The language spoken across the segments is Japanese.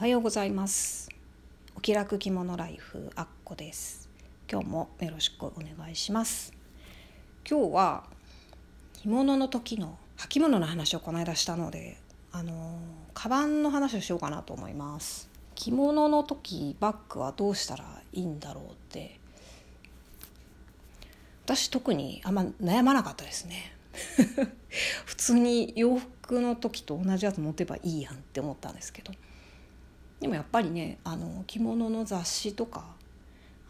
おはようございます。お気楽着物ライフあっこです。今日もよろしくお願いします。今日は着物の時の履物の話をこの間したのであのカバンの話をしようかなと思います。着物の時バッグはどうしたらいいんだろうって。私特にあんま悩まなかったですね。普通に洋服の時と同じやつ持てばいいやんって思ったんですけど。でもやっぱりねあの着物の雑誌とか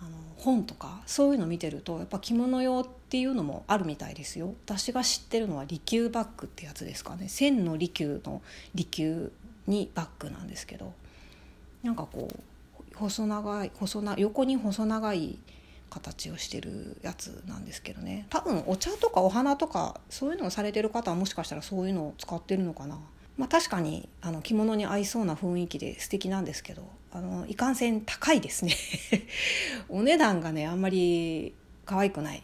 あの本とかそういうの見てるとやっぱ着物用っていうのもあるみたいですよ。私が知ってるのは利休バッグってやつですかね。千の利休の利休にバッグなんですけど。なんかこう細長い細な横に細長い形をしてるやつなんですけどね。多分お茶とかお花とかそういうのをされてる方はもしかしたらそういうのを使ってるのかな。まあ、確かにあの着物に合いそうな雰囲気で素敵なんですけどあのいかんせん高いですね。お値段がねあんまり可愛くない、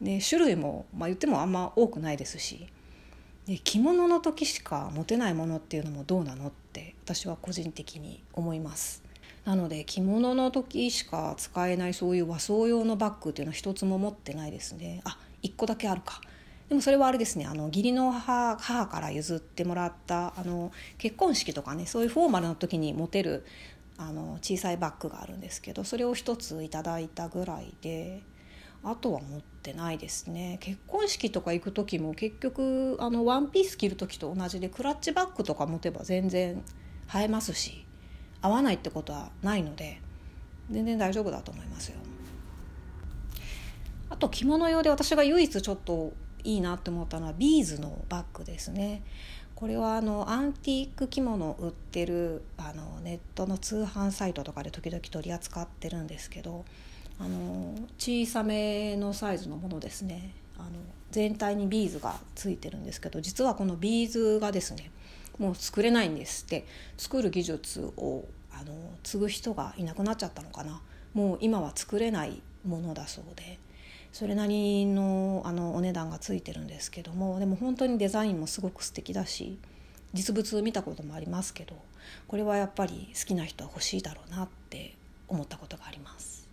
ね、種類も、まあ、言ってもあんま多くないですし。で着物の時しか持てないものっていうのもどうなのって私は個人的に思います。なので着物の時しか使えないそういう和装用のバッグっていうのは一つも持ってないですね。あ一個だけあるか。でもそれはあれですねあの義理の母母から譲ってもらったあの結婚式とかねそういうフォーマルな時に持てるあの小さいバッグがあるんですけどそれを一ついただいたぐらいであとは持ってないですね結婚式とか行く時も結局あのワンピース着る時と同じでクラッチバッグとか持てば全然映えますし合わないってことはないので全然大丈夫だと思いますよ。あと着物用で私が唯一ちょっといいなって思ったのはビーズのバッグですね。これはあのアンティーク着物を売ってるあのネットの通販サイトとかで時々取り扱ってるんですけどあの小さめのサイズのものですね。あの全体にビーズがついてるんですけど実はこのビーズがですねもう作れないんですって。作る技術をあの継ぐ人がいなくなっちゃったのかな。もう今は作れないものだそうで。それなりのあのお値段がついてるんですけどもでも本当にデザインもすごく素敵だし実物見たこともありますけどこれはやっぱり好きな人は欲しいだろうなって思ったことがあります。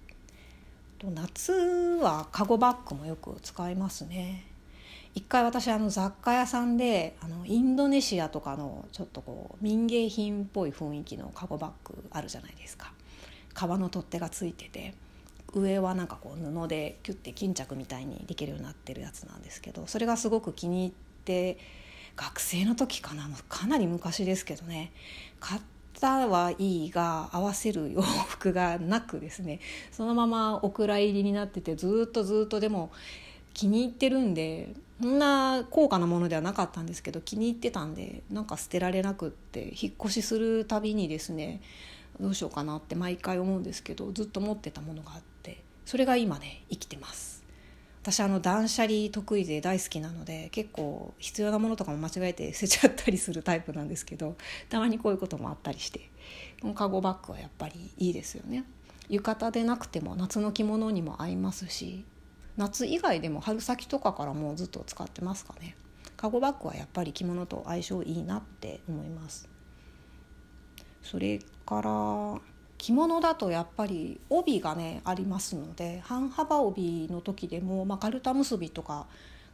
と夏はカゴバッグもよく使いますね。一回私あの雑貨屋さんであのインドネシアとかのちょっとこう民芸品っぽい雰囲気のカゴバッグあるじゃないですか革の取っ手がついてて上はなんかこう布でキュッて巾着みたいにできるようになってるやつなんですけどそれがすごく気に入って学生の時かなかなり昔ですけどね。買ったはいいが合わせる洋服がなくですね。そのままお蔵入りになっててずっとずっとでも気に入ってるんでそんな高価なものではなかったんですけど気に入ってたんでなんか捨てられなくって引っ越しするたびにですねどうしようかなって毎回思うんですけどずっと持ってたものがあってそれが今ね生きてます。私あの断捨離得意で大好きなので結構必要なものとかも間違えて捨てちゃったりするタイプなんですけどたまにこういうこともあったりしてこのカゴバッグはやっぱりいいですよね。浴衣でなくても夏の着物にも合いますし夏以外でも春先とかからもうずっと使ってますかね。カゴバッグはやっぱり着物と相性いいなって思います。それから着物だとやっぱり帯がねありますので半幅帯の時でも、まあ、カルタ結びとか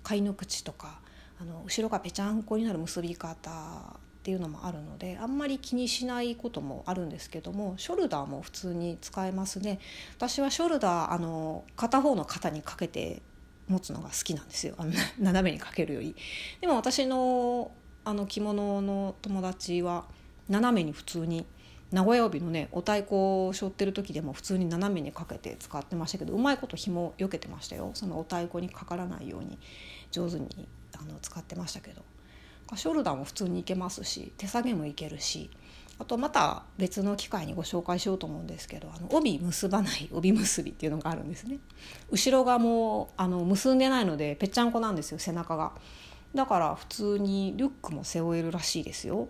貝の口とかあの後ろがぺちゃんこになる結び方っていうのもあるのであんまり気にしないこともあるんですけどもショルダーも普通に使えますね。私はショルダーあの片方の肩にかけて持つのが好きなんですよ。あの斜めにかけるより。でも私のあの着物の友達は斜めに普通に名古屋帯のねお太鼓を背負ってる時でも普通に斜めにかけて使ってましたけどうまいこと紐よけてましたよそのお太鼓にかからないように上手にあの使ってましたけど。ショルダーも普通にいけますし手提げもいけるしあとまた別の機会にご紹介しようと思うんですけどあの帯結ばない帯結びっていうのがあるんですね。後ろがもうあの結んでないのでぺっちゃんこなんですよ背中が。だから普通にリュックも背負えるらしいですよ。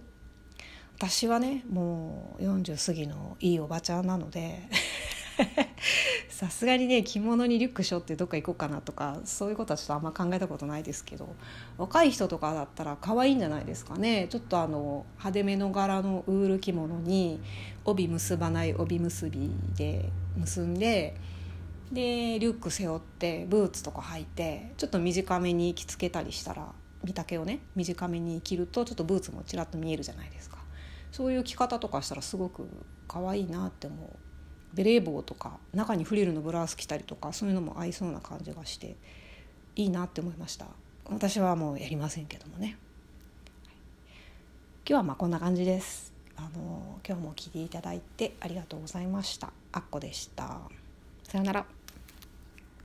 私はねもう40過ぎのいいおばちゃんなので さすがにね着物にリュックしょってどっか行こうかなとかそういうことはちょっとあんま考えたことないですけど若い人とかだったら可愛いんじゃないですかね。ちょっとあの派手めの柄のウール着物に帯結ばない帯結びで結んででリュック背負ってブーツとか履いてちょっと短めに着付けたりしたら見丈をね短めに着るとちょっとブーツもちらっと見えるじゃないですか。そういう着方とかしたらすごく可愛いなって思う。ベレー帽とか中にフリルのブラウス着たりとかそういうのも合いそうな感じがしていいなって思いました。私はもうやりませんけどもね。今日はまあこんな感じです。あの今日も聞いていただいてありがとうございました。あっこでした。さようなら。